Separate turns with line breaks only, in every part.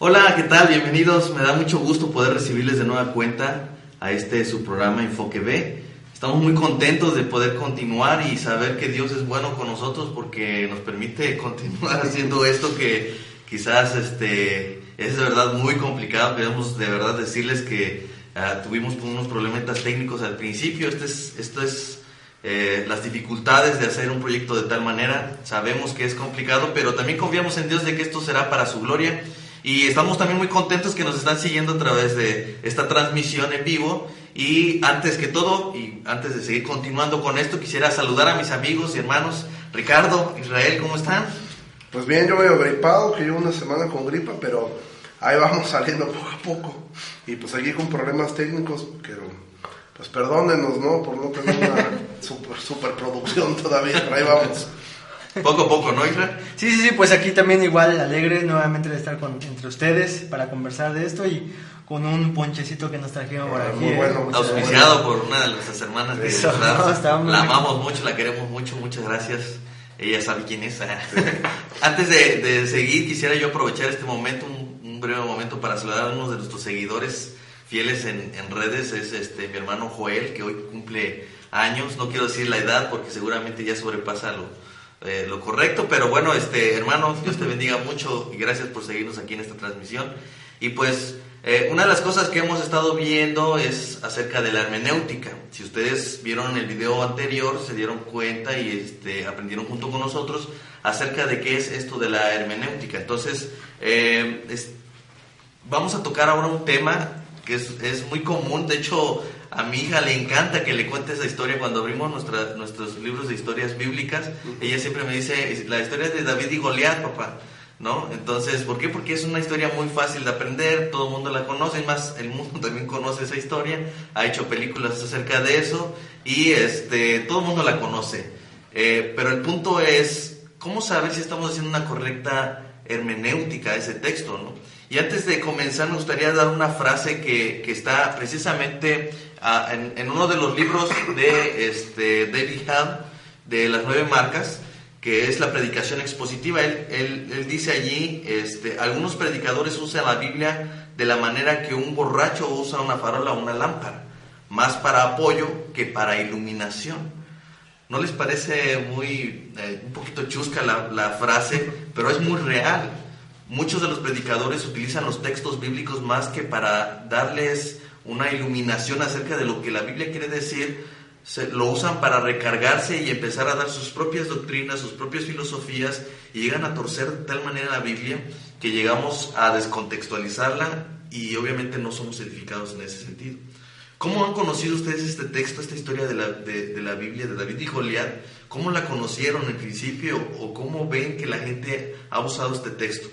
Hola, ¿qué tal? Bienvenidos. Me da mucho gusto poder recibirles de nueva cuenta a este su programa Enfoque B. Estamos muy contentos de poder continuar y saber que Dios es bueno con nosotros porque nos permite continuar haciendo esto que quizás este, es de verdad muy complicado. Queremos de verdad decirles que uh, tuvimos unos problemas técnicos al principio. Este es, esto es eh, las dificultades de hacer un proyecto de tal manera. Sabemos que es complicado, pero también confiamos en Dios de que esto será para su gloria. Y estamos también muy contentos que nos están siguiendo a través de esta transmisión en vivo. Y antes que todo, y antes de seguir continuando con esto, quisiera saludar a mis amigos y hermanos. Ricardo, Israel, ¿cómo están?
Pues bien, yo medio gripado, que llevo una semana con gripa, pero ahí vamos saliendo poco a poco. Y pues aquí con problemas técnicos, pero pues perdónenos, ¿no? Por no tener una super, super producción todavía, pero ahí vamos.
Poco a poco, ¿no, Isra?
Sí, sí, sí, pues aquí también igual alegre nuevamente de estar con, entre ustedes para conversar de esto y con un ponchecito que nos trajeron por aquí.
Muy bueno.
Muchas
Auspiciado por una de nuestras hermanas
Eso,
de verdad,
muy
la amamos mucho, la queremos mucho, muchas gracias. Ella sabe quién es. Antes de, de seguir, quisiera yo aprovechar este momento, un, un breve momento, para saludar a uno de nuestros seguidores fieles en, en redes. Es este mi hermano Joel, que hoy cumple años. No quiero decir la edad porque seguramente ya sobrepasa lo, eh, lo correcto, pero bueno, este hermano, Dios te bendiga mucho y gracias por seguirnos aquí en esta transmisión. Y pues eh, una de las cosas que hemos estado viendo es acerca de la hermenéutica. Si ustedes vieron el video anterior, se dieron cuenta y este, aprendieron junto con nosotros acerca de qué es esto de la hermenéutica. Entonces, eh, vamos a tocar ahora un tema que es muy común. De hecho, a mi hija le encanta que le cuente esa historia cuando abrimos nuestra- nuestros libros de historias bíblicas. Ella siempre me dice, la historia de David y Goliat, papá. ¿No? Entonces, ¿por qué? Porque es una historia muy fácil de aprender, todo el mundo la conoce, es más, el mundo también conoce esa historia, ha hecho películas acerca de eso y este, todo el mundo la conoce. Eh, pero el punto es, ¿cómo saber si estamos haciendo una correcta hermenéutica a ese texto? ¿no? Y antes de comenzar, me gustaría dar una frase que, que está precisamente ah, en, en uno de los libros de este, David Hunt, de las nueve marcas, que es la predicación expositiva. Él, él- él dice allí, este, algunos predicadores usan la Biblia de la manera que un borracho usa una farola o una lámpara, más para apoyo que para iluminación. ¿No les parece muy, eh, un poquito chusca la, la frase? Pero es muy real. Muchos de los predicadores utilizan los textos bíblicos más que para darles una iluminación acerca de lo que la Biblia quiere decir, se- lo usan para recargarse y empezar a dar sus propias doctrinas, sus propias filosofías, y llegan a torcer de tal manera la Biblia que llegamos a descontextualizarla y obviamente no somos edificados en ese sentido. ¿Cómo han conocido ustedes este texto, esta historia de la, de, de la Biblia de David y Goliat? ¿Cómo la conocieron en principio o cómo ven que la gente ha usado este texto?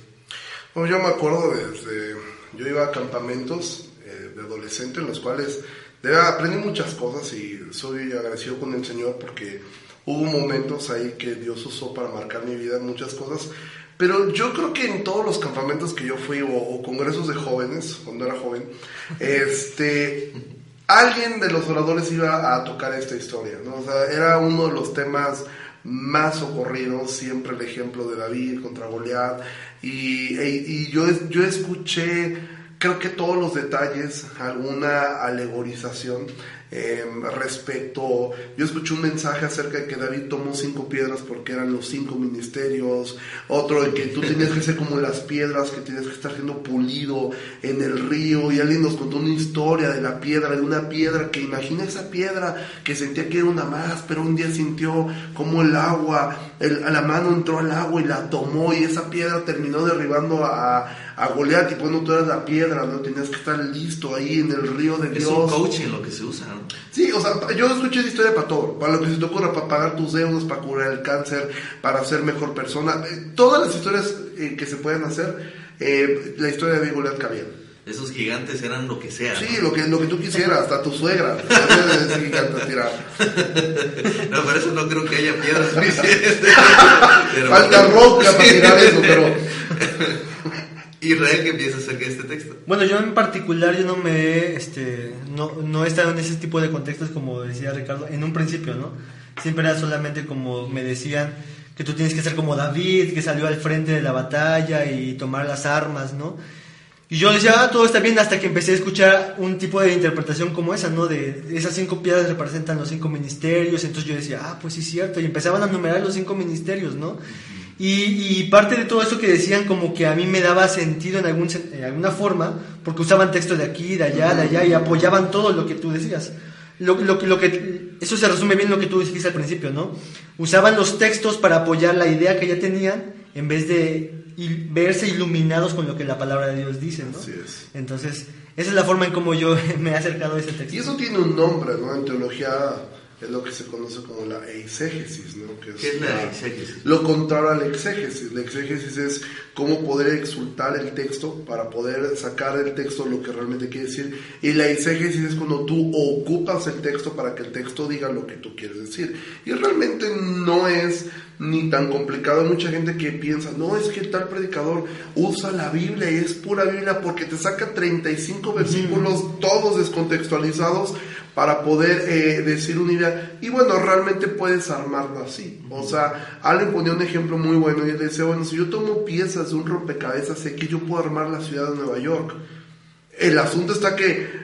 Bueno, yo me acuerdo desde, yo iba a campamentos eh, de adolescente en los cuales de aprendí muchas cosas y soy agradecido con el Señor porque hubo momentos ahí que Dios usó para marcar mi vida en muchas cosas. Pero yo creo que en todos los campamentos que yo fui o, o congresos de jóvenes, cuando era joven, este, alguien de los oradores iba a tocar esta historia, ¿no? O sea, era uno de los temas más socorridos, siempre el ejemplo de David contra Goliat, y, e- y yo, yo escuché, creo que todos los detalles, alguna alegorización eh, respecto, yo escuché un mensaje acerca de que David tomó cinco piedras porque eran los cinco ministerios, otro de que tú tenías que ser como las piedras, que tenías que estar siendo pulido en el río, y alguien nos contó una historia de la piedra, de una piedra que imagina esa piedra que sentía que era una más, pero un día sintió como el agua, el- a la mano entró al agua y la tomó, y esa piedra terminó derribando a, a Goliat, y bueno, tú eras la piedra, ¿no? Tenías que estar listo ahí en el río de
Es
Dios.
un coaching lo que se usa, ¿no?
Sí, o sea, yo escuché esa historia para todo, para lo que se te ocurra, para pagar tus deudas, para curar el cáncer, para ser mejor persona, eh, todas las historias eh, que se pueden hacer, eh, la historia de Goliat cabía.
Esos gigantes eran lo que sea.
Sí,
¿no?
lo que, lo que tú quisieras, hasta tu suegra.
No, por eso no creo que haya piedras
Falta roca para tirar eso, pero
Israel, ¿qué piensas acerca de este texto?
Bueno, yo en particular yo no me este, no, no he estado en ese tipo de contextos como decía Ricardo en un principio, ¿no? Siempre era solamente como me decían que tú tienes que ser como David, que salió al frente de la batalla y tomar las armas, ¿no? Y yo decía, ah, todo está bien, hasta que empecé a escuchar un tipo de interpretación como esa, ¿no? De esas cinco piedras representan los cinco ministerios, entonces yo decía, ah, pues sí es cierto, y empezaban a numerar los cinco ministerios, ¿no? Y, parte de todo eso que decían como que a mí me daba sentido en, algún, en alguna forma, porque usaban texto de aquí, de allá, de allá, y apoyaban todo lo que tú decías. Lo, lo, lo, que, eso se resume bien lo que tú dijiste al principio, ¿no? Usaban los textos para apoyar la idea que ya tenían en vez de verse iluminados con lo que la palabra de Dios dice, ¿no?
Así es.
Entonces, esa es la forma en cómo yo me he acercado a ese texto.
Y eso tiene un nombre, ¿no? En teología es lo que se conoce como la exégesis, ¿no?
Que es ¿Qué es la, exégesis?
Lo contrario a la exégesis. La exégesis es cómo poder exultar el texto para poder sacar del texto lo que realmente quiere decir. Y la exégesis es cuando tú ocupas el texto para que el texto diga lo que tú quieres decir. Y realmente no es ni tan complicado. Hay mucha gente que piensa, no, es que tal predicador usa la Biblia y es pura Biblia porque te saca 35 versículos todos descontextualizados para poder eh, decir una idea. Y bueno, realmente puedes armarlo así. O sea, alguien ponía un ejemplo muy bueno y él decía, bueno, si yo tomo piezas de un rompecabezas, sé que yo puedo armar la ciudad de Nueva York. El asunto está que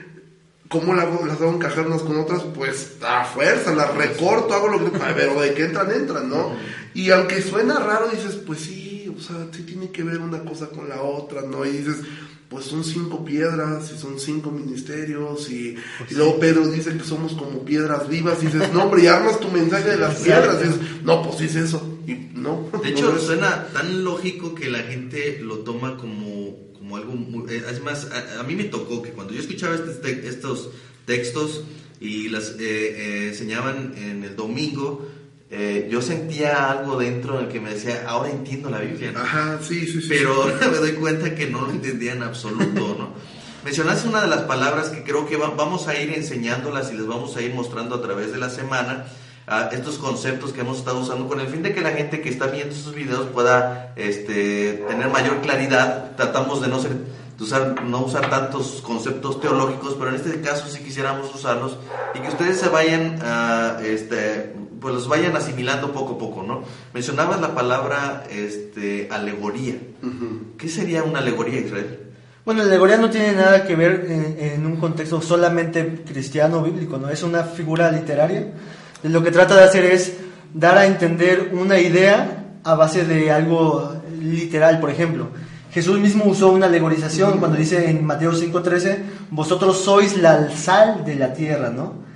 ¿Cómo las hago encajar unas con otras? Pues a fuerza, las recorto, hago lo que... Pero de que entran, entran, ¿no? Y aunque suena raro, dices, pues sí, o sea, sí tiene que ver una cosa con la otra, ¿no? Y dices, pues son cinco piedras y son cinco ministerios y, pues luego Pedro dice que somos como piedras vivas y dices, no, hombre, y armas tu mensaje de las piedras y dices, no, pues es eso. Y no.
De hecho, suena tan lógico que la gente lo toma como, como algo muy... Eh, es más, a, mí me tocó que cuando yo escuchaba este, estos textos y las eh, eh, enseñaban en el domingo, eh, yo sentía algo dentro en el que me decía, ahora entiendo la Biblia.
Ajá, sí, sí, sí.
Pero me doy cuenta que no lo entendía en absoluto, ¿no? Mencionaste una de las palabras que creo que vamos a ir enseñándolas y les vamos a ir mostrando a través de la semana. estos conceptos que hemos estado usando con el fin de que la gente que está viendo estos videos pueda este, tener mayor claridad. Tratamos de no ser usar, no usar tantos conceptos teológicos, pero en este caso sí quisiéramos usarlos y que ustedes se vayan a este, pues los vayan asimilando poco a poco, ¿no? Mencionabas la palabra este, alegoría. ¿Qué sería una alegoría, Israel?
Bueno, la alegoría no tiene nada que ver en, un contexto solamente cristiano o bíblico, ¿no? Es una figura literaria. Lo que trata de hacer es dar a entender una idea a base de algo literal, por ejemplo. Jesús mismo usó una alegorización cuando dice en Mateo 5:13, vosotros sois la sal de la tierra, ¿no?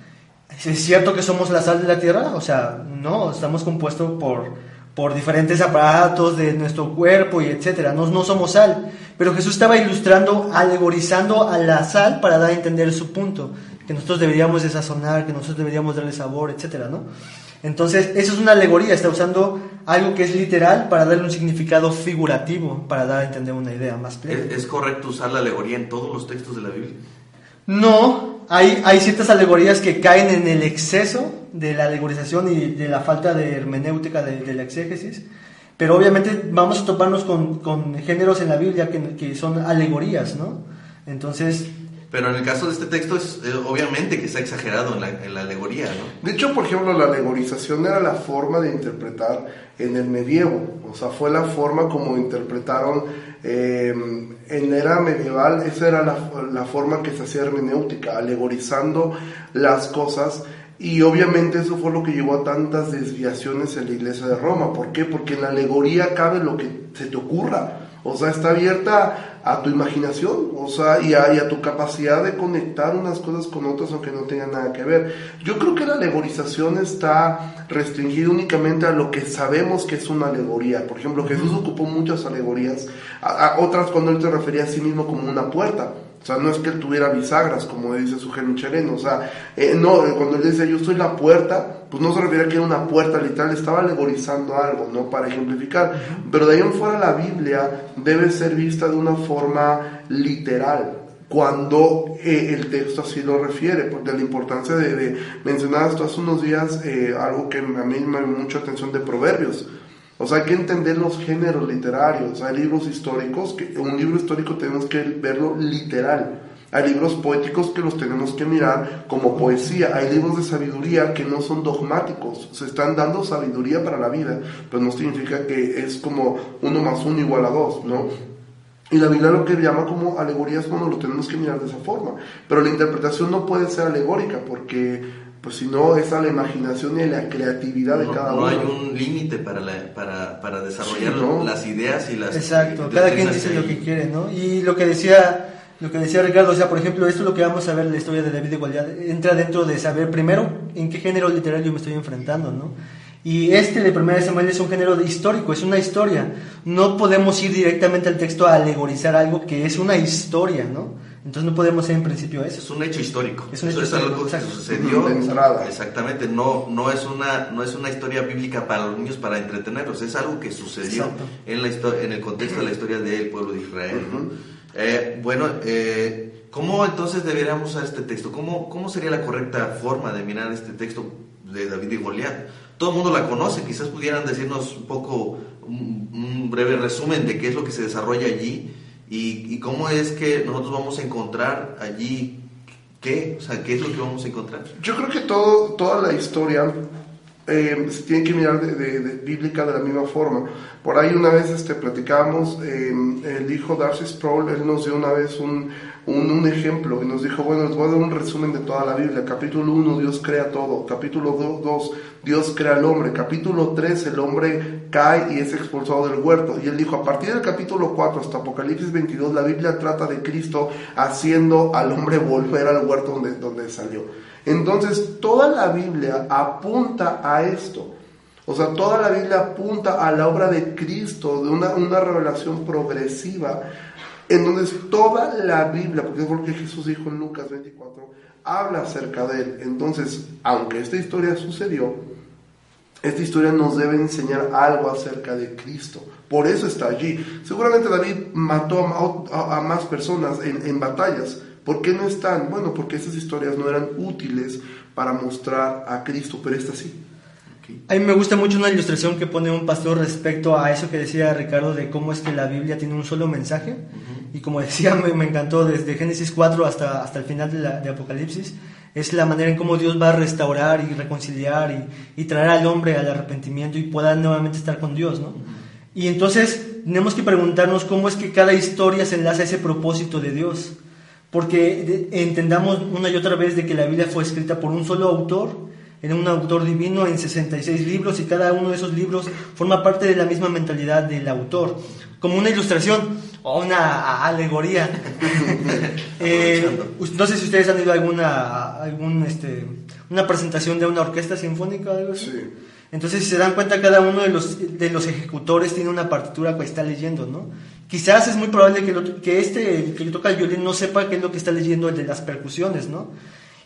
¿Es cierto que somos la sal de la tierra? O sea, no, estamos compuestos por, por diferentes aparatos de nuestro cuerpo y etcétera. No, no somos sal. Pero Jesús estaba ilustrando, alegorizando a la sal para dar a entender su punto. Que nosotros deberíamos desazonar, que nosotros deberíamos darle sabor, etcétera, ¿no? Entonces, eso es una alegoría. Está usando algo que es literal para darle un significado figurativo, para dar a entender una idea más plena.
¿Es correcto usar la alegoría en todos los textos de la Biblia?
No, hay, hay ciertas alegorías que caen en el exceso de la alegorización y de la falta de hermenéutica de, la exégesis, pero obviamente vamos a toparnos con, géneros en la Biblia que, que, son alegorías, ¿no? Entonces...
Pero en el caso de este texto es eh, obviamente que está exagerado en la, en la alegoría, ¿no?
De hecho, por ejemplo, la alegorización era la forma de interpretar en el medievo, o sea, fue la forma como interpretaron eh, en era medieval esa era la, la, forma que se hacía hermenéutica, alegorizando las cosas y obviamente eso fue lo que llevó a tantas desviaciones en la iglesia de Roma. ¿Por qué? Porque en la alegoría cabe lo que se te ocurra. O sea, está abierta a tu imaginación, o sea, y a, y a, tu capacidad de conectar unas cosas con otras aunque no tengan nada que ver. Yo creo que la alegorización está restringida únicamente a lo que sabemos que es una alegoría. Por ejemplo, Jesús ocupó muchas alegorías, a, otras cuando él se refería a sí mismo como una puerta. O sea, no es que él tuviera bisagras, como dice su chileno. O sea, eh, no, cuando él dice yo soy la puerta, pues no se refiere a que era una puerta literal, estaba alegorizando algo, ¿no? Para ejemplificar. Pero de ahí en fuera la Biblia debe ser vista de una forma literal cuando eh, el texto así lo refiere, porque la importancia de, de mencionar esto hace unos días, eh, algo que a mí me dio mucha atención de Proverbios. O sea, hay que entender los géneros literarios. Hay libros históricos, que un libro histórico tenemos que verlo literal. Hay libros poéticos que los tenemos que mirar como poesía. Hay libros de sabiduría que no son dogmáticos. Se están dando sabiduría para la vida, pero no significa que es como uno más uno igual a dos, ¿no? Y la Biblia lo que llama como alegorías cuando lo tenemos que mirar de esa forma. Pero la interpretación no puede ser alegórica porque pues si no es a la imaginación y a la creatividad de cada uno.
No hay un límite para, para, para desarrollar las ideas y las...
Exacto, cada quien dice lo que quiere, ¿no? Y lo que decía... Lo que decía Ricardo, o sea, por ejemplo, esto es lo que vamos a ver en la historia de David y Goliat, entra dentro de saber primero en qué género literario me estoy enfrentando, ¿no? Y este de Primera de Samuel es un género histórico, es una historia. No podemos ir directamente al texto a alegorizar algo que es una historia, ¿no? Entonces no podemos ser en principio eso.
Es un hecho histórico.
Es un hecho es algo
que sucedió. Exactamente, no, no, es una, no es una historia bíblica para los niños para entretenerlos, es algo que sucedió en, la en el contexto de la historia del pueblo de Israel. Eh, bueno, eh, ¿cómo entonces deberíamos usar este texto? ¿Cómo, ¿Cómo sería la correcta forma de mirar este texto de David y Goliat? Todo el mundo la conoce, quizás pudieran decirnos un poco, un breve resumen de qué es lo que se desarrolla allí y, cómo es que nosotros vamos a encontrar allí qué, o sea, qué es lo que vamos a encontrar.
Yo creo que todo, toda la historia eh, se tiene que mirar de, bíblica de la misma forma. Por ahí una vez este, platicábamos, eh, el hijo Darcy Sproul, él nos dio una vez un, un, ejemplo y nos dijo, bueno, les voy a dar un resumen de toda la Biblia. Capítulo 1, Dios crea todo. Capítulo 2, Dios crea al hombre. Capítulo 3, el hombre cae y es expulsado del huerto. Y él dijo, a partir del capítulo 4 hasta Apocalipsis 22, la Biblia trata de Cristo haciendo al hombre volver al huerto donde, donde salió. Entonces, toda la Biblia apunta a esto. O sea, toda la Biblia apunta a la obra de Cristo, de una, una revelación progresiva en donde toda la Biblia, porque es lo Jesús dijo en Lucas 24, habla acerca de él. Entonces, aunque esta historia sucedió, esta historia nos debe enseñar algo acerca de Cristo. Por eso está allí. Seguramente David mató a, más personas en, en batallas. ¿Por qué no están? Bueno, porque esas historias no eran útiles para mostrar a Cristo, pero esta sí.
A mí me gusta mucho una ilustración que pone un pastor respecto a eso que decía Ricardo de cómo es que la Biblia tiene un solo mensaje. Y como decía, me, encantó desde Génesis 4 hasta, hasta el final de, la, de, Apocalipsis. Es la manera en cómo Dios va a restaurar y reconciliar y, y, traer al hombre al arrepentimiento y pueda nuevamente estar con Dios, ¿no? Y entonces tenemos que preguntarnos cómo es que cada historia se enlaza a ese propósito de Dios. Porque entendamos una y otra vez de que la Biblia fue escrita por un solo autor era un autor divino en 66 libros y cada uno de esos libros forma parte de la misma mentalidad del autor, como una ilustración o una alegoría. eh, no sé si ustedes han ido a alguna, algún, este, una presentación de una orquesta sinfónica o algo así. Entonces, si se dan cuenta, cada uno de los, de los ejecutores tiene una partitura que está leyendo, ¿no? Quizás es muy probable que, que este que toca el violín no sepa qué es lo que está leyendo el de las percusiones, ¿no?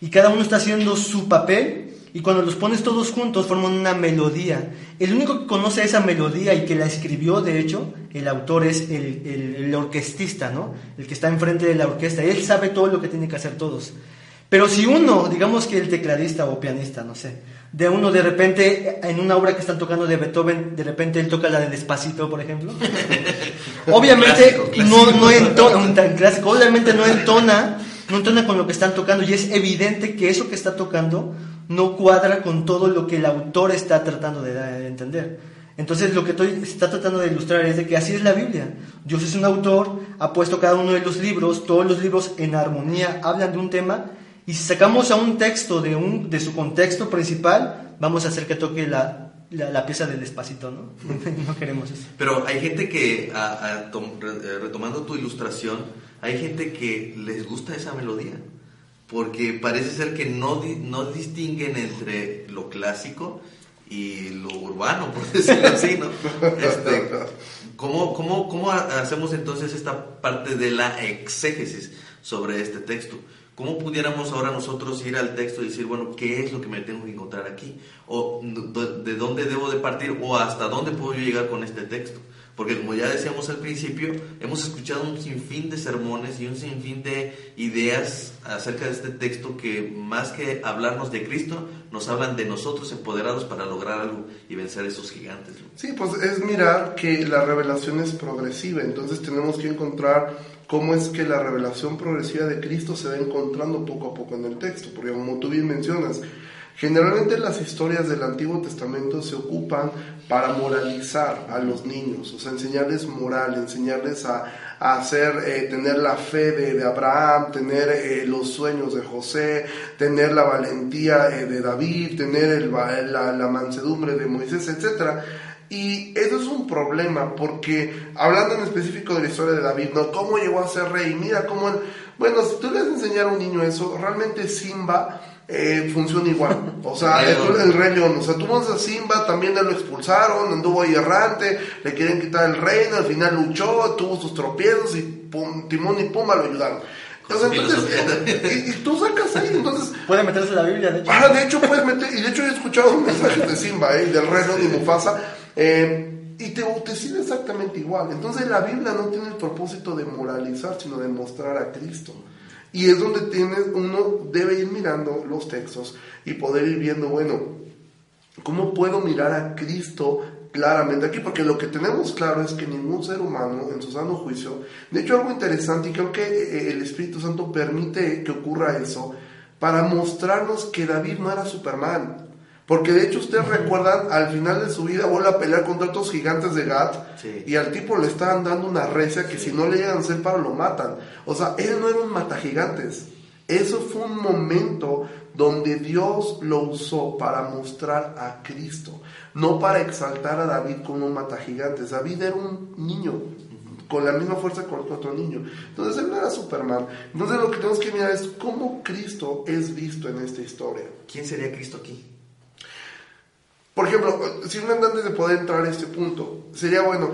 Y cada uno está haciendo su papel y cuando los pones todos juntos forman una melodía. El único que conoce esa melodía y que la escribió, de hecho, el autor es el, el, orquestista, ¿no? El que está enfrente de la orquesta. Él sabe todo lo que tiene que hacer todos. Pero si uno, digamos que el tecladista o pianista, no sé, de uno de repente, en una obra que están tocando de Beethoven, de repente él toca la de Despacito, por ejemplo. obviamente no, no entona, un tan clásico, obviamente no entona, no entona con lo que están tocando y es evidente que eso que está tocando no cuadra con todo lo que el autor está tratando de, entender. Entonces lo que estoy, está tratando de ilustrar es de que así es la Biblia. Dios es un autor, ha puesto cada uno de los libros, todos los libros en armonía hablan de un tema, y si sacamos a un texto de, un, de su contexto principal, vamos a hacer que toque la, la, pieza del despacito, ¿no? no queremos eso.
Pero hay gente que, retomando tu ilustración, hay gente que les gusta esa melodía porque parece ser que no, no distinguen entre lo clásico y lo urbano, por decirlo así, ¿no? Este, ¿cómo, cómo, cómo hacemos entonces esta parte de la exégesis sobre este texto? ¿Cómo pudiéramos ahora nosotros ir al texto y decir, bueno, ¿qué es lo que me tengo que encontrar aquí? ¿O de dónde debo de partir? ¿O hasta dónde puedo yo llegar con este texto? Porque como ya decíamos al principio, hemos escuchado un sinfín de sermones y un sinfín de ideas acerca de este texto que más que hablarnos de Cristo, nos hablan de nosotros empoderados para lograr algo y vencer a esos gigantes.
Sí, pues es mirar que la revelación es progresiva, entonces tenemos que encontrar cómo es que la revelación progresiva de Cristo se va encontrando poco a poco en el texto, porque como tú bien mencionas, Generalmente las historias del Antiguo Testamento se ocupan para moralizar a los niños, o sea, enseñarles moral, enseñarles a, hacer, eh, tener la fe de, Abraham, tener eh, los sueños de José, tener la valentía eh, de David, tener el, la, la, mansedumbre de Moisés, etc. Y eso es un problema porque hablando en específico de la historia de David, ¿no? ¿Cómo llegó a ser rey? Mira cómo... bueno, si tú le vas a enseñar a un niño eso, realmente Simba eh, funciona igual. O sea, el, el, Rey León. O sea, tú vas a Simba, también lo expulsaron, anduvo ahí errante, le quieren quitar el reino, al final luchó, tuvo sus tropiezos y pum, Timón y Pumba lo ayudaron. entonces, y, tú sacas ahí, entonces...
Puede meterse la Biblia,
de hecho. Ah, de hecho puedes meter, y de hecho he escuchado mensajes de Simba, eh, del Rey León y Mufasa, eh, y te, te sirve exactamente igual. Entonces la Biblia no tiene el propósito de moralizar, sino de mostrar a Cristo. Y es donde tienes, uno debe ir mirando los textos y poder ir viendo, bueno, ¿cómo puedo mirar a Cristo claramente aquí? Porque lo que tenemos claro es que ningún ser humano en su sano juicio, de hecho algo interesante y creo que eh, el Espíritu Santo permite que ocurra eso, para mostrarnos que David no era Superman. Porque de hecho ustedes recuerdan, al final de su vida vuelve a pelear contra otros gigantes de Gat y al tipo le estaban dando una recia que si no le llegan a paro lo matan. O sea, él no era un mata gigantes. Eso fue un momento donde Dios lo usó para mostrar a Cristo, no para exaltar a David como un mata gigantes. David era un niño con la misma fuerza que otro niño. Entonces él no era Superman. Entonces lo que tenemos que mirar es cómo Cristo es visto en esta historia.
¿Quién sería Cristo aquí?
Por ejemplo, simplemente antes de poder entrar a este punto, sería bueno,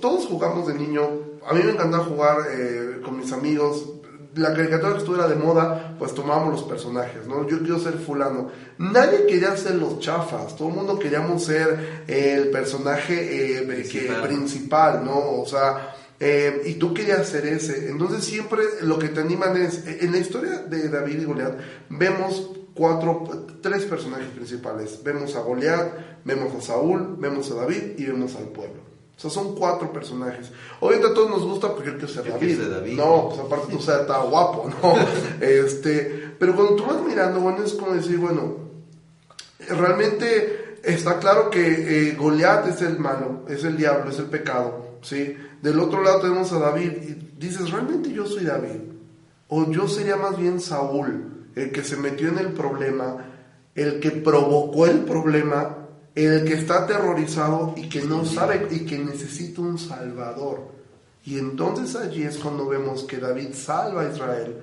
todos jugamos de niño, a mí me encantaba jugar eh, con mis amigos, la caricatura que estuviera de moda, pues tomábamos los personajes, ¿no? Yo quiero ser fulano. Nadie quería ser los chafas, todo el mundo queríamos ser el personaje eh, principal. ¿no? O sea, eh, y tú querías ser ese. Entonces siempre lo que te animan es, en la historia de David y Goliat, vemos cuatro, tres personajes principales. Vemos a Goliat, vemos a Saúl, vemos a David y vemos al pueblo. O sea, son cuatro personajes. Obviamente a todos nos gusta porque quiero ser David. David. No, pues aparte tú seas está guapo, ¿no? este, pero cuando tú vas mirando, bueno, es como decir, bueno, realmente está claro que eh, Goliat es el malo, es el diablo, es el pecado, ¿sí? Del otro lado tenemos a David y dices, ¿realmente yo soy David? O yo sería más bien Saúl el que se metió en el problema, el que provocó el problema, el que está aterrorizado y que no sabe y que necesita un salvador. Y entonces allí es cuando vemos que David salva a Israel,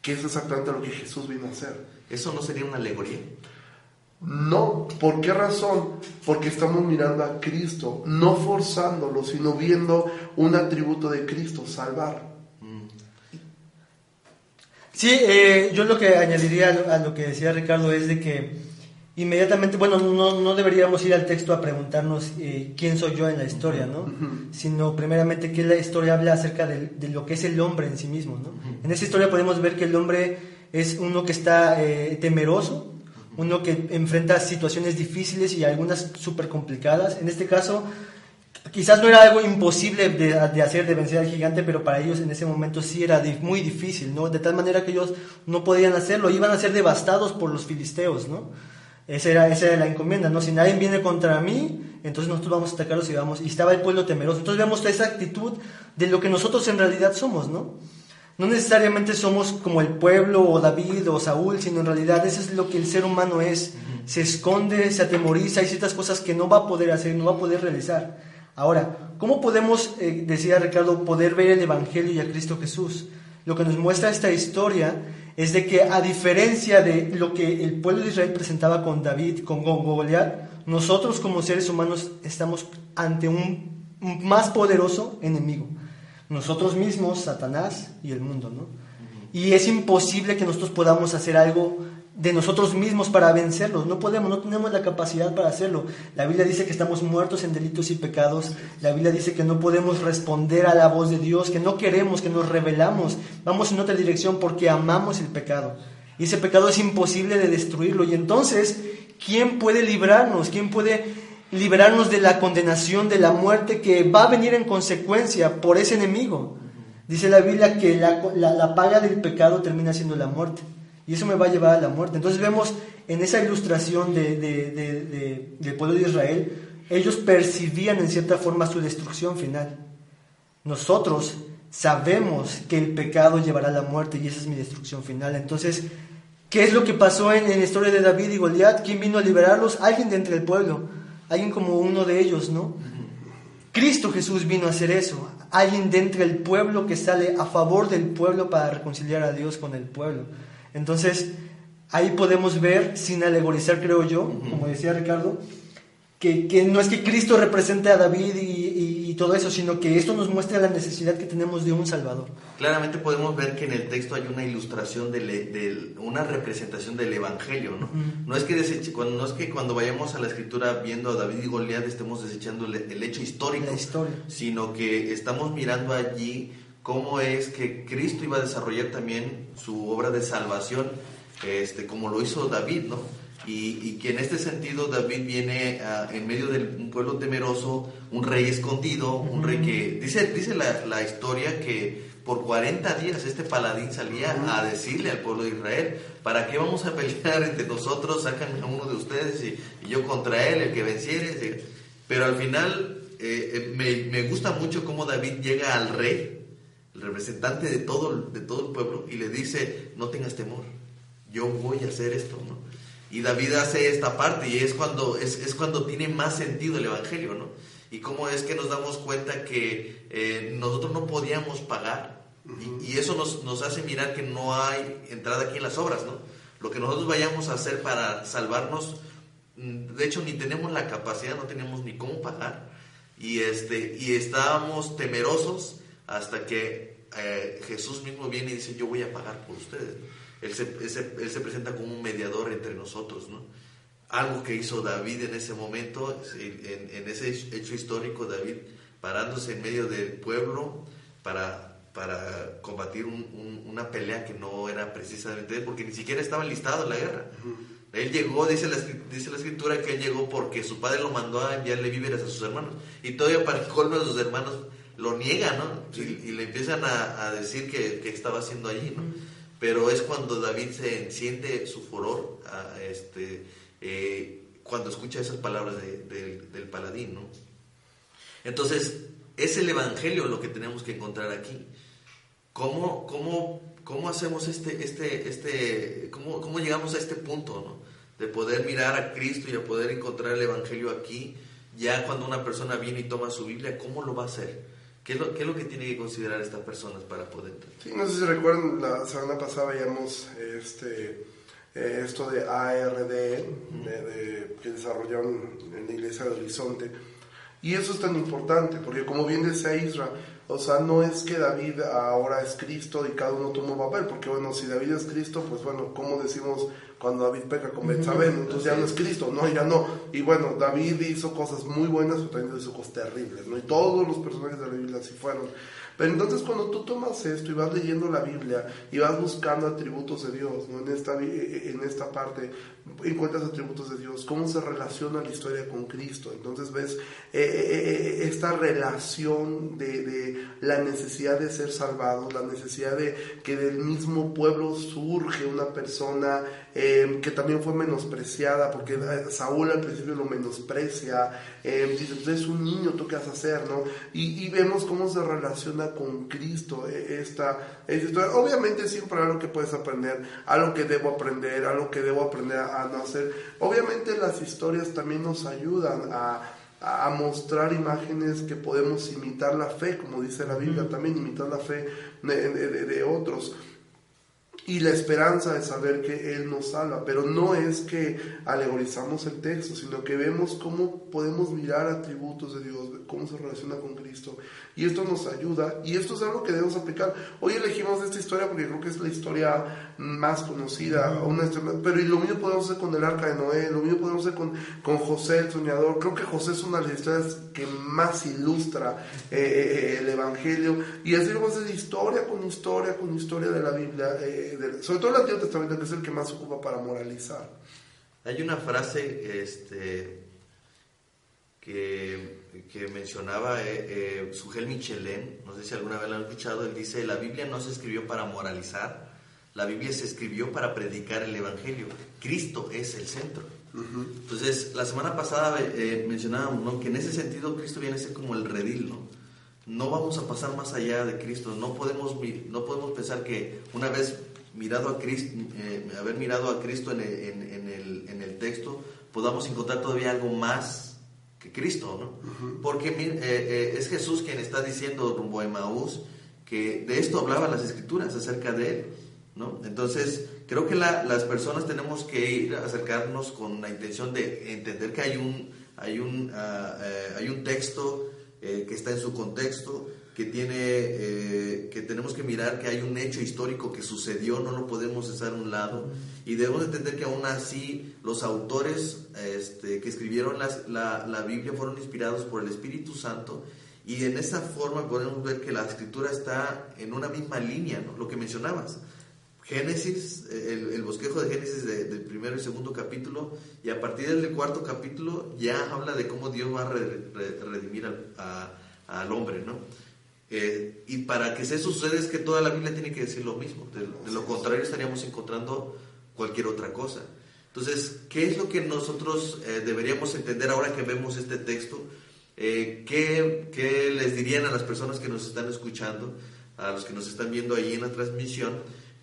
que es exactamente lo que Jesús vino a hacer.
¿Eso no sería una alegoría?
No, ¿por qué razón? Porque estamos mirando a Cristo, no forzándolo, sino viendo un atributo de Cristo, salvar.
Sí, eh, yo lo que añadiría a lo que decía Ricardo es de que inmediatamente, bueno, no, no deberíamos ir al texto a preguntarnos eh, quién soy yo en la historia, ¿no? Sino primeramente que la historia habla acerca de, lo que es el hombre en sí mismo, ¿no? En esa historia podemos ver que el hombre es uno que está eh, temeroso, uno que enfrenta situaciones difíciles y algunas súper complicadas. En este caso, quizás no era algo imposible de, hacer, de vencer al gigante, pero para ellos en ese momento sí era muy difícil, ¿no? De tal manera que ellos no podían hacerlo, iban a ser devastados por los filisteos, ¿no? Esa era, esa era la encomienda, ¿no? Si nadie viene contra mí, entonces nosotros vamos a atacarlos y vamos. Y estaba el pueblo temeroso. Entonces vemos esa actitud de lo que nosotros en realidad somos, ¿no? No necesariamente somos como el pueblo o David o Saúl, sino en realidad eso es lo que el ser humano es. Se esconde, se atemoriza, hay ciertas cosas que no va a poder hacer, no va a poder realizar. Ahora, ¿cómo podemos, eh, decía Ricardo, poder ver el Evangelio y a Cristo Jesús? Lo que nos muestra esta historia es de que a diferencia de lo que el pueblo de Israel presentaba con David, con Goliat, nosotros como seres humanos estamos ante un, más poderoso enemigo. Nosotros mismos, Satanás y el mundo, ¿no? Y es imposible que nosotros podamos hacer algo de nosotros mismos para vencerlos. No podemos, no tenemos la capacidad para hacerlo. La Biblia dice que estamos muertos en delitos y pecados. La Biblia dice que no podemos responder a la voz de Dios, que no queremos, que nos rebelamos. Vamos en otra dirección porque amamos el pecado. Y ese pecado es imposible de destruirlo. Y entonces, ¿quién puede librarnos? ¿Quién puede liberarnos de la condenación, de la muerte que va a venir en consecuencia por ese enemigo? Dice la Biblia que la, la paga del pecado termina siendo la muerte y eso me va a llevar a la muerte. Entonces vemos en esa ilustración de, del pueblo de Israel, ellos percibían en cierta forma su destrucción final. Nosotros sabemos que el pecado llevará a la muerte y esa es mi destrucción final. Entonces, ¿qué es lo que pasó en, la historia de David y Goliat? ¿Quién vino a liberarlos? Alguien de entre el pueblo, alguien como uno de ellos, ¿no? Cristo Jesús vino a hacer eso, alguien de entre el pueblo que sale a favor del pueblo para reconciliar a Dios con el pueblo. Entonces, ahí podemos ver, sin alegorizar, creo yo, como decía Ricardo, que, que no es que Cristo represente a David y, y- y todo eso, sino que esto nos muestra la necesidad que tenemos de un Salvador.
Claramente podemos ver que en el texto hay una ilustración, del, del- una representación del Evangelio, ¿no? No, es que deseche- cuando, no es que cuando vayamos a la Escritura viendo a David y Goliat estemos desechando el, el hecho histórico,
La historia.
sino que estamos mirando allí cómo es que Cristo iba a desarrollar también su obra de salvación, este, como lo hizo David, ¿no? Y, y que en este sentido David viene ah, en medio de un pueblo temeroso, un rey escondido, un rey que, dice, dice la, la historia que por 40 días este paladín salía a decirle al pueblo de Israel, ¿para qué vamos a pelear entre nosotros? Sacan a uno de ustedes y, y yo contra él, el que venciere. Pero al final eh, eh, me, me gusta mucho cómo David llega al rey, el representante de todo, de todo el pueblo, y le dice, no tengas temor, yo voy a hacer esto, ¿no? Y David hace esta parte y es cuando, es, es cuando tiene más sentido el Evangelio, ¿no? Y cómo es que nos damos cuenta que eh, nosotros no podíamos pagar y, y eso nos, nos hace mirar que no hay entrada aquí en las obras, ¿no? Lo que nosotros vayamos a hacer para salvarnos, mm, de hecho ni tenemos la capacidad, no tenemos ni cómo pagar y, este, y estábamos temerosos hasta que eh, Jesús mismo viene y dice, yo voy a pagar por ustedes. Él se, él se- él se presenta como un mediador entre nosotros, ¿no? Algo que hizo David en ese momento, en, en ese hecho histórico, David parándose en medio del pueblo para, para combatir un- un- una pelea que no era precisamente porque ni siquiera estaba listado en la guerra. Él llegó, dice la, dice la escritura, que él llegó porque su padre lo mandó a enviarle víveres a sus hermanos. Y todavía para colmo de sus hermanos lo niegan, ¿no? Y, y le empiezan a, a decir que, que estaba haciendo allí, ¿no? Pero es cuando David se enciende su furor, a, este, eh, cuando escucha esas palabras de- de- del paladín, ¿no? Entonces, es el Evangelio lo que tenemos que encontrar aquí. ¿Cómo, cómo, cómo hacemos este, este, este, cómo, cómo llegamos a este punto, ¿no? De poder mirar a Cristo y a poder encontrar el Evangelio aquí, ya cuando una persona viene y toma su Biblia, ¿cómo lo va a hacer? ¿Qué es lo, qué es lo que tiene que considerar estas personas para poder?
Sí, no sé si recuerdan, la semana pasada veíamos este, eh, esto de ARD, de, de- que desarrollaron en la iglesia de Horizonte. Y eso es tan importante, porque como bien decía Isra, o sea, no es que David ahora es Cristo y cada uno toma un papel, porque bueno, si David es Cristo, pues bueno, ¿cómo decimos cuando David peca con Betsabé? Entonces ya no es Cristo, no, ya no. Y bueno, David hizo cosas muy buenas, pero también hizo cosas terribles, ¿no? Y todos los personajes de la Biblia así fueron. Pero entonces cuando tú tomas esto y vas leyendo la Biblia y vas buscando atributos de Dios, ¿no? en, esta, vi- en esta parte encuentras atributos de Dios, cómo se relaciona la historia con Cristo. Entonces ves eh, eh, eh, esta relación de, de la necesidad de ser salvados, la necesidad de que del mismo pueblo surge una persona eh, que también fue menospreciada, porque eh, Saúl al principio lo menosprecia, eh, dice, pues es un niño, ¿tú qué vas a hacer? ¿no? Y, y vemos cómo se relaciona con Cristo eh, esta, esta historia. Obviamente siempre algo que puedes aprender, algo que debo aprender, algo que debo aprender a, a no hacer. Obviamente las historias también nos ayudan a a mostrar imágenes que podemos imitar la fe, como dice la Biblia, también imitar la fe de- de- de otros. Y la esperanza de saber que Él nos salva, pero no es que alegorizamos el texto, sino que vemos cómo podemos mirar atributos de Dios, cómo se relaciona con Cristo. Y esto nos ayuda, y esto es algo que debemos aplicar. Hoy elegimos esta historia porque creo que es la historia más conocida, una historia- pero y lo mismo podemos hacer con el arca de Noé, lo mismo podemos hacer con, con José el soñador. Creo que José es una de las historias que más ilustra eh, eh, el Evangelio, y así vamos a hacer historia con historia con historia de la Biblia, eh, de- sobre todo el Antiguo Testamento, que es el que más ocupa para moralizar.
Hay una frase este, que, que mencionaba eh, eh, Sugel Michelin, no sé si alguna vez lo han escuchado, él dice, la Biblia no se escribió para moralizar, la Biblia se escribió para predicar el Evangelio, Cristo es el centro. Entonces, la semana pasada eh, mencionábamos ¿no? que en ese sentido Cristo viene a ser como el redil, ¿no? no vamos a pasar más allá de Cristo. No podemos, no podemos pensar que una vez mirado a Cristo, eh, haber mirado a Cristo en el, en, el, texto, podamos encontrar todavía algo más que Cristo, ¿no? Porque eh, es Jesús quien está diciendo rumbo a Emaús que de esto hablaban las escrituras acerca de él, ¿no? Entonces, creo que las personas tenemos que ir acercarnos con la intención de entender que hay un, hay un, ah, hay un texto que está en su contexto, que tiene eh, que tenemos que mirar que hay un hecho histórico que sucedió no lo podemos estar a un lado. Y debemos entender que aún así los autores este, que escribieron la, la, Biblia fueron inspirados por el Espíritu Santo. Y en esa forma podemos ver que la escritura está en una misma línea lo que mencionabas Génesis, el, bosquejo de Génesis del primero y segundo capítulo, y a partir del cuarto capítulo ya habla de cómo Dios va a redimir al hombre, ¿no? Eh, y para que eso suceda es que toda la Biblia tiene que decir lo mismo. De, lo contrario estaríamos encontrando cualquier otra cosa. Entonces, ¿qué es lo que nosotros eh, deberíamos entender ahora que vemos este texto? Eh, ¿qué, ¿qué, les dirían a las personas que nos están escuchando, a los que nos están viendo ahí en la transmisión?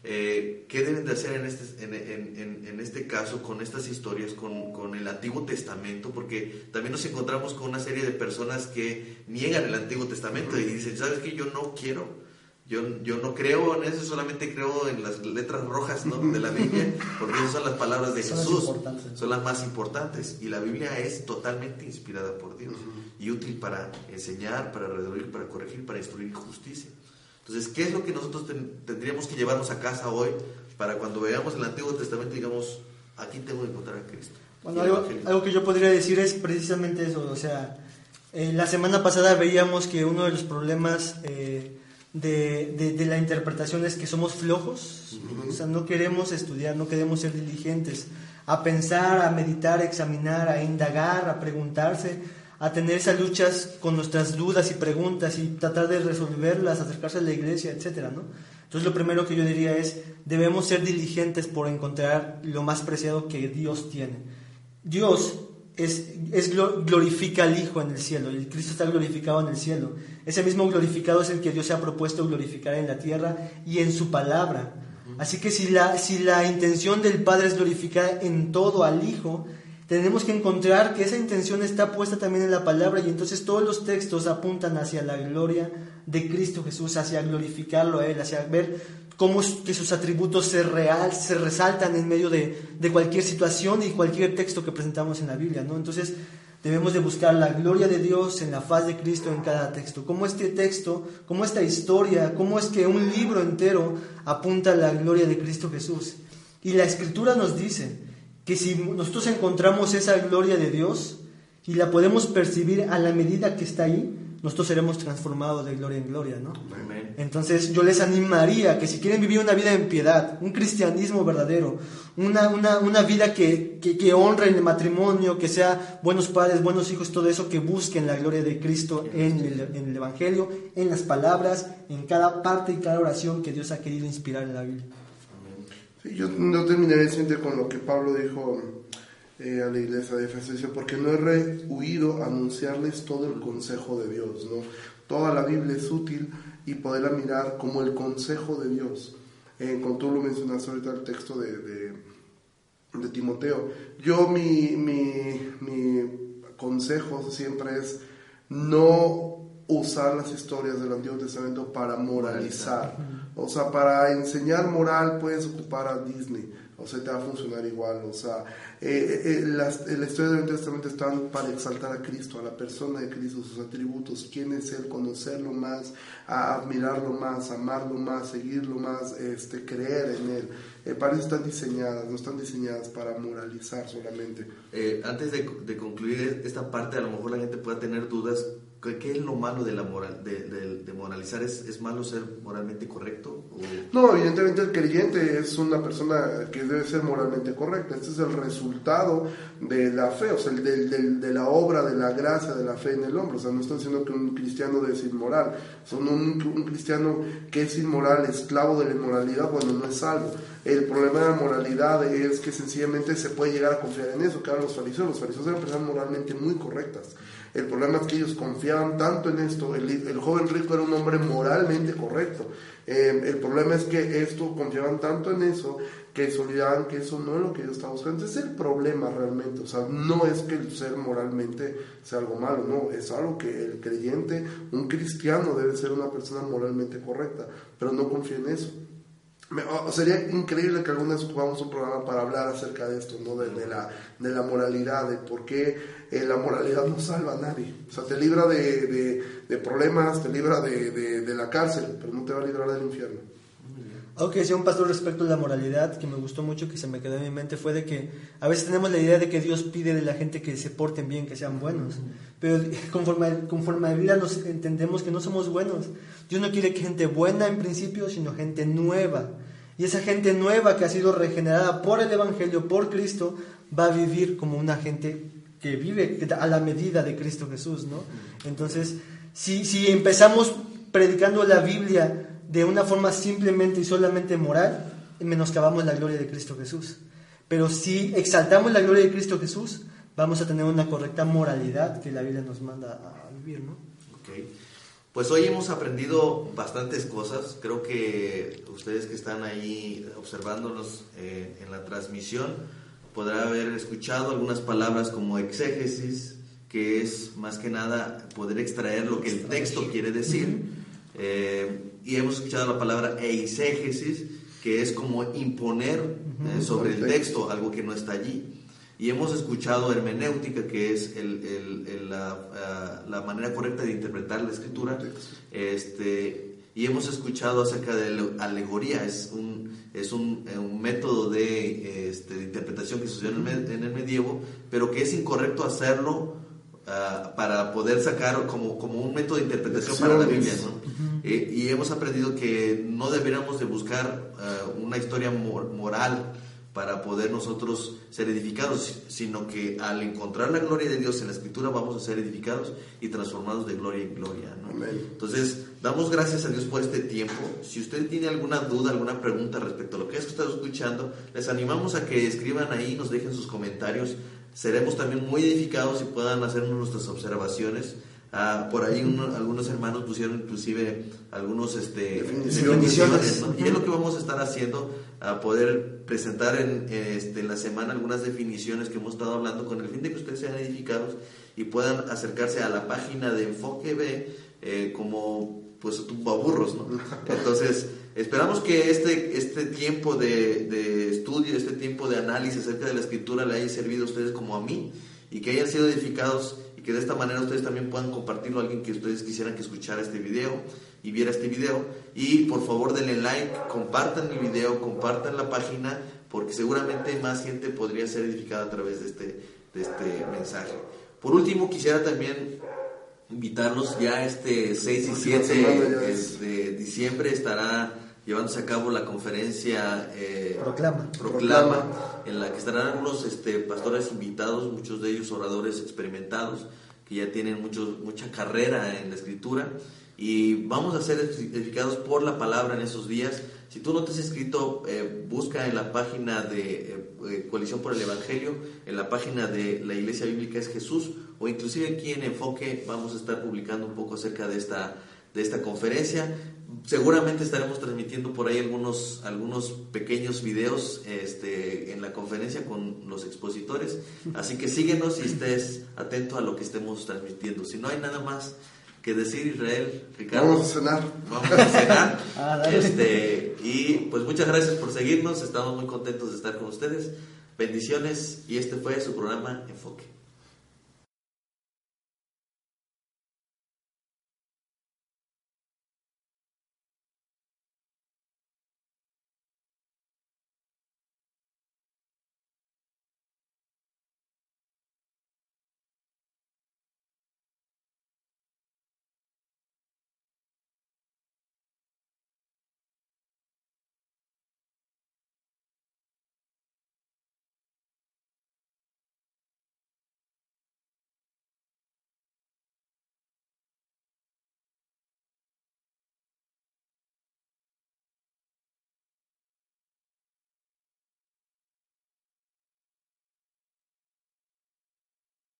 Eh, ¿Qué deben de hacer en este, en, este caso con estas historias, con, el Antiguo Testamento? Porque también nos encontramos con una serie de personas que niegan el Antiguo Testamento y dicen, ¿sabes qué? Yo no quiero, yo, yo no creo en eso, solamente creo en las letras rojas de la Biblia, porque esas son las palabras de Jesús, son las más importantes. Y la Biblia es totalmente inspirada por Dios y útil para enseñar, para reducir, para corregir, para instruir justicia. Entonces, ¿qué es lo que nosotros tendríamos que llevarnos a casa hoy para cuando veamos el Antiguo Testamento digamos, aquí tengo que encontrar a Cristo?
Bueno, algo, que yo podría decir es precisamente eso, o sea, eh, la semana pasada veíamos que uno de los problemas eh, de, de, la interpretación es que somos flojos, o sea, no queremos estudiar, no queremos ser diligentes, a pensar, a meditar, a examinar, a indagar, a preguntarse, a tener esas luchas con nuestras dudas y preguntas y tratar de resolverlas, acercarse a la iglesia, etcétera, ¿no? Entonces lo primero que yo diría es, debemos ser diligentes por encontrar lo más preciado que Dios tiene. Dios es, es, glorifica al Hijo en el cielo, el Cristo está glorificado en el cielo. Ese mismo glorificado es el que Dios se ha propuesto glorificar en la tierra y en su palabra. Así que si la, si la intención del Padre es glorificar en todo al Hijo, tenemos que encontrar que esa intención está puesta también en la palabra y entonces todos los textos apuntan hacia la gloria de Cristo Jesús, hacia glorificarlo a Él, hacia ver cómo que sus atributos se, real, se resaltan en medio de, de, cualquier situación y cualquier texto que presentamos en la Biblia. ¿no? Entonces debemos de buscar la gloria de Dios en la faz de Cristo en cada texto. Cómo este texto, cómo esta historia, cómo es que un libro entero apunta a la gloria de Cristo Jesús. Y la escritura nos dice, que si nosotros encontramos esa gloria de Dios y la podemos percibir a la medida que está ahí, nosotros seremos transformados de gloria en gloria, ¿no? Entonces yo les animaría que si quieren vivir una vida en piedad, un cristianismo verdadero, una, una, una vida que, que, que, honre el matrimonio, que sea buenos padres, buenos hijos, todo eso, que busquen la gloria de Cristo en el, en el Evangelio, en las palabras, en cada parte y cada oración que Dios ha querido inspirar en la Biblia
yo no terminaré simplemente con lo que Pablo dijo eh, a la iglesia de Efesios, porque no he rehuido anunciarles todo el consejo de Dios, ¿no? Toda la Biblia es útil y poderla mirar como el consejo de Dios. Eh, como tú lo mencionaste ahorita el texto de, de, de Timoteo. Yo mi, mi, mi consejo siempre es no usar las historias del Antiguo Testamento para moralizar. O sea, para enseñar moral puedes ocupar a Disney. O sea, te va a funcionar igual. O sea, eh, eh, eh las, la historia del Antiguo Testamento están para exaltar a Cristo, a la persona de Cristo, sus atributos, quién es Él, conocerlo más, admirarlo más, amarlo más, seguirlo más, este, creer en Él. Eh, para eso están diseñadas, no están diseñadas para moralizar solamente.
antes de, de concluir esta parte, a lo mejor la gente pueda tener dudas ¿Qué es lo malo de la moral, de, de, moralizar? ¿Es, ¿Es, malo ser moralmente correcto?
No, evidentemente el creyente es una persona que debe ser moralmente correcta. Este es el resultado de la fe, o sea, el, de la obra, de la gracia, de la fe en el hombre. O sea, no están diciendo que un cristiano ser inmoral. Son un, un cristiano que es inmoral, esclavo de la inmoralidad, bueno, no es salvo. El problema de la moralidad es que sencillamente se puede llegar a confiar en eso, que eran los fariseos. Los fariseos eran personas moralmente muy correctas El problema es que ellos confiaban tanto en esto. El, el joven rico era un hombre moralmente correcto. Eh, el problema es que esto confiaban tanto en eso que se olvidaban que eso no es lo que ellos estaban buscando. Es el problema realmente. O sea, no es que el ser moralmente sea algo malo, no. Es algo que el creyente, un cristiano, debe ser una persona moralmente correcta, pero no confía en eso. sería increíble que alguna vez jugamos un programa para hablar acerca de esto, ¿no? De, la, de la moralidad, de por qué eh, la moralidad no salva a nadie. O sea, te libra de, de problemas, te libra de, la cárcel, pero no te va a librar del infierno.
Algo que decía un pastor respecto a la moralidad, que me gustó mucho, que se me quedó en mi mente, fue de que a veces tenemos la idea de que Dios pide de la gente que se porten bien, que sean buenos. Pero conforme, conforme a la vida nos entendemos que no somos buenos. Dios no quiere gente buena en principio, sino gente nueva. Y esa gente nueva que ha sido regenerada por el Evangelio, por Cristo, va a vivir como una gente que vive a la medida de Cristo Jesús, ¿no? Entonces, si, si empezamos predicando la Biblia de una forma simplemente y solamente moral, menoscabamos la gloria de Cristo Jesús. Pero si exaltamos la gloria de Cristo Jesús, vamos a tener una correcta moralidad que la Biblia nos manda a vivir, ¿no?
Okay. Pues hoy hemos aprendido bastantes cosas. Creo que ustedes que están ahí observándonos eh, en la transmisión podrán haber escuchado algunas palabras como exégesis, que es más que nada poder extraer lo que el texto quiere decir. Eh, y hemos escuchado la palabra eisegesis, que es como imponer eh, sobre el texto algo que no está allí. Y hemos escuchado hermenéutica, que es el, la, la, manera correcta de interpretar la escritura. Este, y hemos escuchado acerca de la alegoría, es un, es un, un método de, este, de, interpretación que sucedió en el, en el medievo, pero que es incorrecto hacerlo Ah, para poder sacar como, como un método de interpretación para la Biblia. Eh, y hemos aprendido que no deberíamos de buscar ah, una historia moral para poder nosotros ser edificados, sino que al encontrar la gloria de Dios en la escritura vamos a ser edificados y transformados de gloria en gloria. Entonces, damos gracias a Dios por este tiempo. Si usted tiene alguna duda, alguna pregunta respecto a lo que ha estado escuchando, les animamos a que escriban ahí, nos dejen sus comentarios seremos también muy edificados y puedan hacernos nuestras observaciones. Ah, por ahí algunos hermanos pusieron inclusive algunos este, definiciones, y es lo que vamos a estar haciendo, a poder presentar en, este, en la semana algunas definiciones que hemos estado hablando con el fin de que ustedes sean edificados y puedan acercarse a la página de Enfoque B eh, como pues burros, ¿no? Entonces, esperamos que este, este tiempo de, estudio, este tiempo de análisis acerca de la escritura le haya servido a ustedes como a mí y que hayan sido edificados que de esta manera ustedes también puedan compartirlo a alguien que ustedes quisieran que escuchara este video y viera este video. Y por favor denle like, compartan el video, compartan la página, porque seguramente más gente podría ser edificada a través de este, de este mensaje. Por último, quisiera también invitarlos ya este 6 y 7 de diciembre estará llevándose a cabo la conferencia
eh, Proclama.
Proclama, en la que estarán algunos este, pastores invitados, muchos de ellos oradores experimentados, que ya tienen mucho, mucha carrera en la escritura, y vamos a ser edificados por la palabra en esos días. Si tú no te has inscrito, eh, busca en la página de eh, Coalición por el Evangelio, en la página de la Iglesia Bíblica es Jesús, o inclusive aquí en Enfoque vamos a estar publicando un poco acerca de esta, de esta conferencia. Seguramente estaremos transmitiendo por ahí algunos, algunos pequeños videos este, en la conferencia con los expositores. Así que síguenos y estés atento a lo que estemos transmitiendo. Si no hay nada más que decir, Israel, Ricardo.
Vamos a cenar.
Vamos a cenar. Ah, este, y pues muchas gracias por seguirnos. Estamos muy contentos de estar con ustedes. Bendiciones y este fue su programa Enfoque.